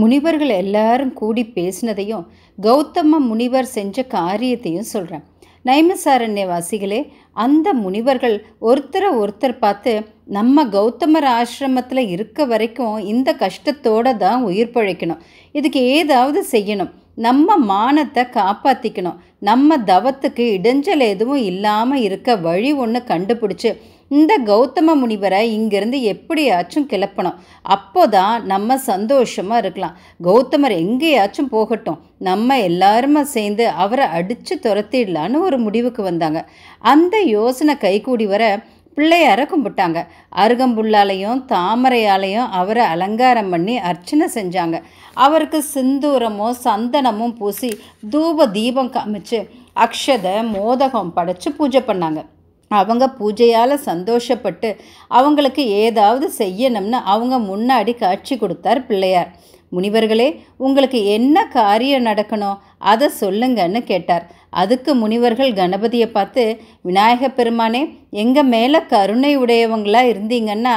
முனிவர்கள் எல்லாரும் கூடி பேசினதையும் கௌதம முனிவர் செஞ்ச காரியத்தையும் சொல்கிறேன் நைமசாரண்ய வாசிகளே அந்த முனிவர்கள் ஒருத்தரை ஒருத்தர் பார்த்து நம்ம கௌதமர் ஆசிரமத்தில் இருக்க வரைக்கும் இந்த கஷ்டத்தோடு தான் உயிர் பழைக்கணும். இதுக்கு ஏதாவது செய்யணும். நம்ம மானத்தை காப்பாற்றிக்கணும் நம்ம தவத்துக்கு இடைஞ்சல் எதுவும் இல்லாமல் இருக்க வழி ஒன்று கண்டுபிடிச்சி இந்த கௌதம முனிவரை இங்கிருந்து எப்படியாச்சும் கிளப்பணும். அப்போ தான் நம்ம சந்தோஷமாக இருக்கலாம். கௌதமர் எங்கேயாச்சும் போகட்டும். நம்ம எல்லாருமே சேர்ந்து அவரை அடித்து துரத்திடலான்னு ஒரு முடிவுக்கு வந்தாங்க. அந்த யோசனை கைகூடி வர பிள்ளையார கும்பிட்டாங்க. அருகம்புல்லாலையும் தாமரையாலையும் அவரை அலங்காரம் பண்ணி அர்ச்சனை செஞ்சாங்க. அவருக்கு சிந்தூரமும் சந்தனமும் பூசி தூப தீபம் காமிச்சு அக்ஷத மோதகம் படைச்சு பூஜை பண்ணாங்க. அவங்க பூஜையால் சந்தோஷப்பட்டு அவங்களுக்கு ஏதாவது செய்யணும்னு அவங்க முன்னாடி காட்சி கொடுத்தார் பிள்ளையார். முனிவர்களே உங்களுக்கு என்ன காரியம் நடக்கணும்? அதை சொல்லுங்கன்னு கேட்டார். அதுக்கு முனிவர்கள் கணபதியை பார்த்து விநாயக பெருமானே எங்கள் மேலே கருணை உடையவங்களா இருந்தீங்கன்னா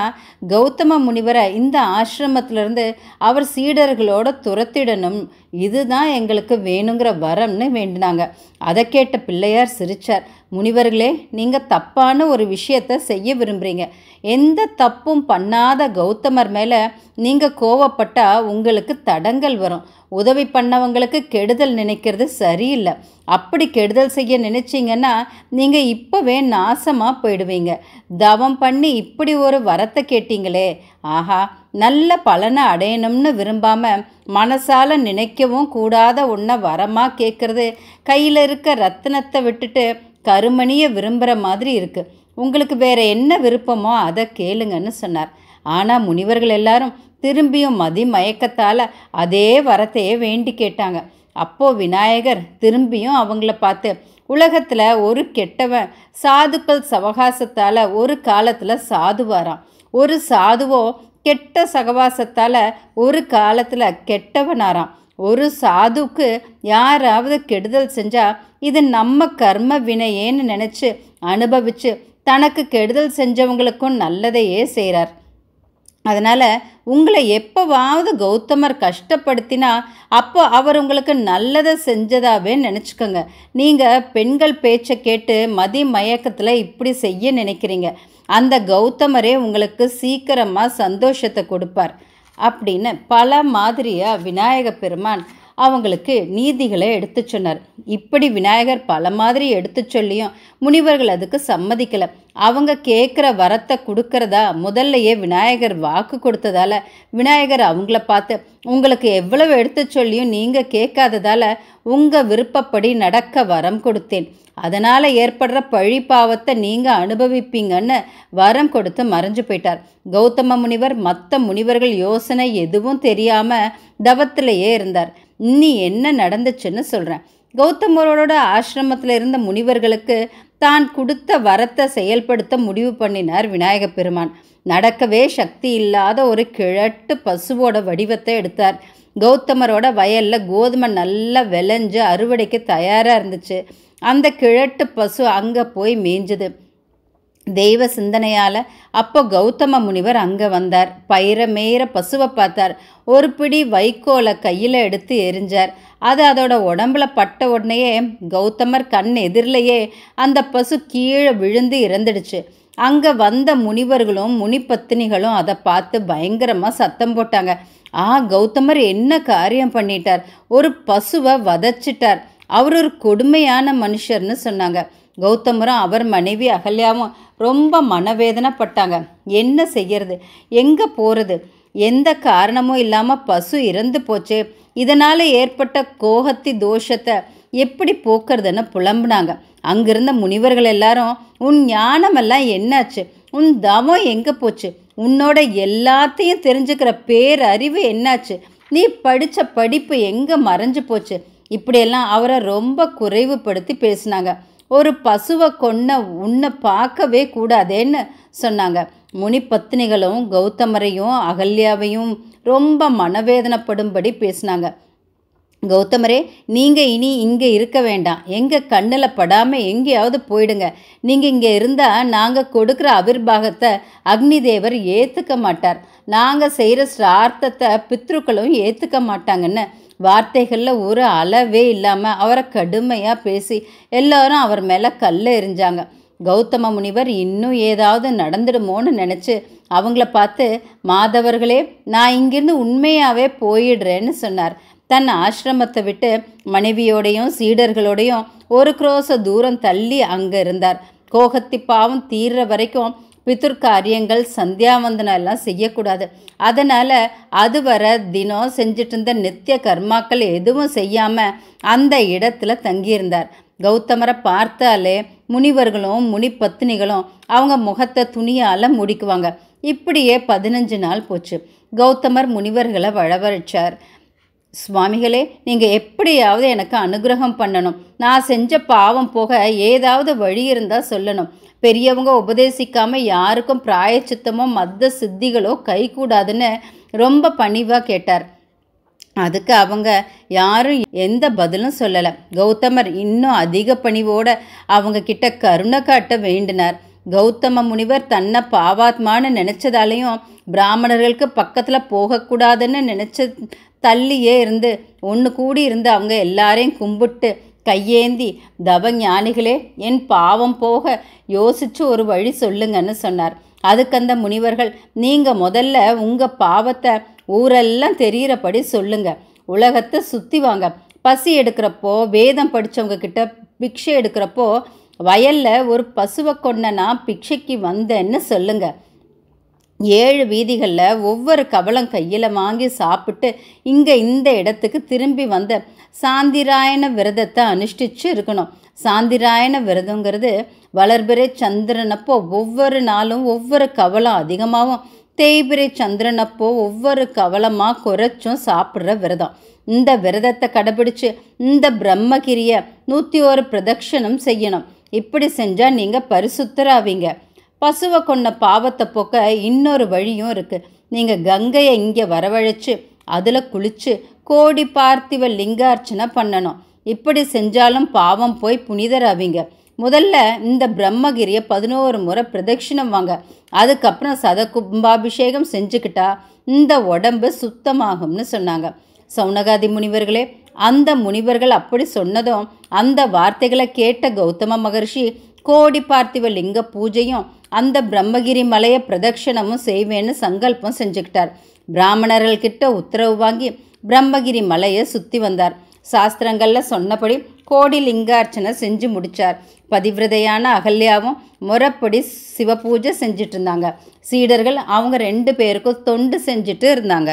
கௌதம முனிவரை இந்த ஆசிரமத்திலிருந்து அவர் சீடர்களோட துரத்திடணும். இதுதான் எங்களுக்கு வேணுங்கிற வரம்னு வேண்டினாங்க. அதை கேட்ட பிள்ளையார் சிரித்தார் முனிவர்களே நீங்கள் தப்பான ஒரு விஷயத்தை செய்ய விரும்புகிறீங்க எந்த தப்பும் பண்ணாத கௌதமர் மேலே நீங்கள் கோவப்பட்டால் உங்களுக்கு தடங்கள் வரும். உதவி பண்ணவங்களுக்கு கெடுதல் நினைக்கிறது சரியில்லை. அப்படி கெடுதல் செய்ய நினைச்சிங்கன்னா நீங்கள் இப்போவே நாசமாக போயிடுவீங்க. தவம் பண்ணி இப்படி ஒரு வரத்தை கேட்டீங்களே ஆஹா நல்ல பலனை அடையணும்னு விரும்பாமல் மனசால் நினைக்கவும் கூடாத ஒன்றை வரமாக கேட்குறது கையில் இருக்க ரத்தினத்தை விட்டுட்டு கருமணியை விரும்புகிற மாதிரி இருக்குது உங்களுக்கு வேறு என்ன விருப்பமோ அதை கேளுங்கன்னு சொன்னார். ஆனால் முனிவர்கள் எல்லாரும் திரும்பியும் மதி மயக்கத்தால் அதே வரத்தையே வேண்டி கேட்டாங்க. அப்போது விநாயகர் திரும்பியும் அவங்கள பார்த்து உலகத்தில் ஒரு கெட்டவன் சாதுக்கள் சவகாசத்தால் ஒரு காலத்தில் சாதுவாராம். ஒரு சாதுவோ கெட்ட சகவாசத்தால் ஒரு காலத்தில் கெட்டவனாராம். ஒரு சாதுக்கு யாராவது கெடுதல் செஞ்சால் இது நம்ம கர்ம வினையேன்னு நினச்சி அனுபவித்து தனக்கு கெடுதல் செஞ்சவங்களுக்கும் நல்லதையே செய்கிறார் அதனால் உங்களை எப்போவாவது கௌதமர் கஷ்டப்படுத்தினா அப்போ அவர் உங்களுக்கு நல்லதை செஞ்சதாவே நினச்சிக்கோங்க. நீங்கள் பெண்கள் பேச்சை கேட்டு மதி மயக்கத்தில் இப்படி செய்ய நினைக்கிறீங்க. அந்த கௌதமரே உங்களுக்கு சீக்கிரமாக சந்தோஷத்தை கொடுப்பார். அப்படின்னு பல மாதிரியாக விநாயக பெருமான் அவங்களுக்கு நீதிகளை எடுத்து சொன்னார். இப்படி விநாயகர் பல மாதிரி எடுத்து சொல்லியும் முனிவர்கள் அதுக்கு சம்மதிக்கலை. அவங்க கேட்குற வரத்தை கொடுக்கறதா முதல்லையே விநாயகர் வாக்கு கொடுத்ததால விநாயகர் அவங்கள பார்த்து உங்களுக்கு எவ்வளவு எடுத்து சொல்லியும் நீங்கள் கேட்காததால உங்கள் விருப்பப்படி நடக்க வரம் கொடுத்தேன். அதனால் ஏற்படுற பழி பாவத்தை நீங்கள் அனுபவிப்பீங்கன்னு வரம் கொடுத்து மறைஞ்சு போயிட்டார். கௌதம முனிவர் மற்ற முனிவர்கள் யோசனை எதுவும் தெரியாமல் தவத்திலேயே இருந்தார். இன்னி என்ன நடந்துச்சுன்னு சொல்கிறேன் கௌதமரோட ஆசிரமத்தில் இருந்த முனிவர்களுக்கு தான் கொடுத்த வரத்தை செயல்படுத்த முடிவு பண்ணினார் விநாயக பெருமான். நடக்கவே சக்தி இல்லாத ஒரு கிழட்டு பசுவோட வடிவத்தை எடுத்தார். கௌதமரோட வயலில் கோதுமை நல்லா விளைஞ்சு அறுவடைக்கு தயாராக இருந்துச்சு. அந்த கிழட்டு பசு அங்கே போய் மேய்ஞ்சது. தெய்வ சிந்தனையால் அப்போ கௌதம முனிவர் அங்கே வந்தார். பயிர மேயிற பசுவை பார்த்தார். ஒரு பிடி வைக்கோலை கையில் எடுத்து எரிஞ்சார். அது அதோட உடம்புல பட்ட உடனேயே கௌதமர் கண் எதிரிலேயே அந்த பசு கீழே விழுந்து இறந்துடுச்சு. அங்கே வந்த முனிவர்களும் முனிப்பத்தினிகளும் அதை பார்த்து பயங்கரமாக சத்தம் போட்டாங்க. ஆ கௌதமர் என்ன காரியம் பண்ணிட்டார்? ஒரு பசுவை வதச்சிட்டார். அவர் ஒரு கொடுமையான மனுஷர்னு சொன்னாங்க. கௌதமரும் அவர் மனைவி அகல்யாவும் ரொம்ப மனவேதனைப்பட்டாங்க. என்ன செய்யறது? எங்கே போகிறது எந்த காரணமும் இல்லாமல் பசு இறந்து போச்சு. இதனால் ஏற்பட்ட கோகத்தி தோஷத்தை எப்படி போக்குறதுன்னு புலம்புனாங்க. அங்கிருந்த முனிவர்கள் எல்லாரும் உன் ஞானமெல்லாம் என்னாச்சு? உன் தவம் எங்கே போச்சு? உன்னோட எல்லாத்தையும் தெரிஞ்சுக்கிற பேரறிவு என்னாச்சு? நீ படித்த படிப்பு எங்கே மறைஞ்சு போச்சு? இப்படியெல்லாம் அவரை ரொம்ப குறைவுபடுத்தி பேசினாங்க. ஒரு பசுவை கொன்ன உன்னை பார்க்கவே கூடாதேன்னு சொன்னாங்க. முனி பத்தினிகளும் கௌதமரையும் அகல்யாவையும் ரொம்ப மனவேதனைப்படும்படி பேசினாங்க. கௌதமரே நீங்கள் இனி இங்கே இருக்க வேண்டாம். எங்கள் கண்ணில் படாமல் எங்கேயாவது போயிடுங்க. நீங்கள் இங்கே இருந்தால் நாங்கள் கொடுக்குற அவிர்வாகத்தை அக்னி தேவர் ஏற்றுக்க மாட்டார். நாங்கள் செய்கிற ஸ்ரார்த்தத்தை பித்ருக்களும் ஏற்றுக்க மாட்டாங்கன்னு வார்த்தைகளில் ஒரு அளவே இல்லாமல் அவரை கடுமையாக பேசி எல்லாரும் அவர் மேலே கல்லை எரிஞ்சாங்க கௌதம முனிவர் இன்னும் ஏதாவது நடந்துடுமோன்னு நினச்சி அவங்கள பார்த்து மாதவர்களே நான் இங்கிருந்து உண்மையாகவே போயிடுறேன்னு சொன்னார். தன் ஆசிரமத்தை விட்டு மனைவியோடையும் சீடர்களோடையும் ஒரு குரோச தூரம் தள்ளி அங்கே இருந்தார். கோகத்தி பாவம் தீர்ற வரைக்கும் பிதுர் காரியங்கள் சந்தியாவந்தனம் எல்லாம் செய்யக்கூடாது. அதனால் அது வர தினம் செஞ்சிட்டு இருந்த நித்திய கர்மாக்கள் எதுவும் செய்யாமல் அந்த இடத்துல தங்கியிருந்தார். கௌதமரை பார்த்தாலே முனிவர்களும் முனி பத்தினிகளும் அவங்க முகத்தை துணியால் முடிக்குவாங்க. இப்படியே பதினஞ்சு நாள் போச்சு. கௌதமர் முனிவர்களை வளவழைச்சார் சுவாமிகளே நீங்கள் எப்படியாவது எனக்கு அனுகிரகம் பண்ணணும். நான் செஞ்ச பாவம் போக ஏதாவது வழி இருந்தால் சொல்லணும். பெரியவங்க உபதேசிக்காமல் யாருக்கும் பிராயச்சித்தமோ மத்த சித்திகளோ கைகூடாதுன்னு ரொம்ப பணிவாக கேட்டார். அதுக்கு அவங்க யாரும் எந்த பதிலும் சொல்லலை. கௌதமர் இன்னும் அதிக பணிவோட அவங்க கிட்ட கருணை காட்ட வேண்டினார். கௌதம முனிவர் தன்னை பாவாத்மான்னு நினச்சதாலையும் பிராமணர்களுக்கு பக்கத்தில் போகக்கூடாதுன்னு நினச்ச தள்ளியே இருந்து ஒன்று கூடி இருந்து அவங்க எல்லாரையும் கும்பிட்டு கையேந்தி தவ ஞானிகளே என் பாவம் போக யோசிச்சு ஒரு வழி சொல்லுங்கன்னு சொன்னார். அதுக்கு அந்த முனிவர்கள் நீங்கள் முதல்ல உங்கள் பாவத்தை ஊரெல்லாம் தெரிகிறபடி சொல்லுங்க. உலகத்தை சுற்றி வாங்க. பசி எடுக்கிறப்போ வேதம் படித்தவங்க கிட்ட பிக்ஷை எடுக்கிறப்போ வயலில் ஒரு பசுவை கொண்டனா பிக்ஷைக்கு வந்தேன்னு சொல்லுங்கள் ஏழு வீதிகளில் ஒவ்வொரு கபலம் கையில் வாங்கி சாப்பிட்டு இங்கே இந்த இடத்துக்கு திரும்பி வந்த சாந்திராயண விரதத்தை அனுஷ்டிச்சு இருக்கணும். சாந்திராயண விரதங்கிறது வளர்பிறை சந்திரனப்போ ஒவ்வொரு நாளும் ஒவ்வொரு கவலம் அதிகமாகவும் தேய்பிரை சந்திரனப்போ ஒவ்வொரு கவலமாக குறைச்சும் சாப்பிட்ற விரதம். இந்த விரதத்தை கடைபிடிச்சு இந்த பிரம்மகிரியை நூற்றி ஒரு பிரதட்சணம் செய்யணும். இப்படி செஞ்சால் நீங்கள் பரிசுத்தராவீங்க. பசுவை கொண்ட பாவத்தை போக்க இன்னொரு வழியும் இருக்குது நீங்கள் கங்கையை இங்கே வரவழைச்சு அதில் குளிச்சு கோடி பார்த்திவ லிங்கார்ச்சனை பண்ணணும். இப்படி செஞ்சாலும் பாவம் போய் புனிதராவீங்க. முதல்ல இந்த பிரம்மகிரியை பதினோரு முறை பிரதட்சிணம் வாங்க. அதுக்கப்புறம் சத கும்பாபிஷேகம் செஞ்சுக்கிட்டா இந்த உடம்பு சுத்தமாகும்னு சொன்னாங்க. சௌனகாதி முனிவர்களே அந்த முனிவர்கள் அப்படி சொன்னதும் அந்த வார்த்தைகளை கேட்ட கௌதம மகர்ஷி கோடி பார்த்திவ லிங்க பூஜையும் அந்த பிரம்மகிரி மலையை பிரதட்சணமும் செய்வேன்னு சங்கல்பம் செஞ்சுக்கிட்டார். பிராமணர்கள்கிட்ட உத்தரவு வாங்கி பிரம்மகிரி மலையை சுற்றி வந்தார். சாஸ்திரங்களில் சொன்னபடி கோடி லிங்கார்ச்சனை செஞ்சு முடித்தார் பதிவிரதையான அகல்யாவும் முறைப்படி சிவபூஜை செஞ்சுட்டு இருந்தாங்க. சீடர்கள் அவங்க ரெண்டு பேருக்கும் தொண்டு செஞ்சுட்டு இருந்தாங்க.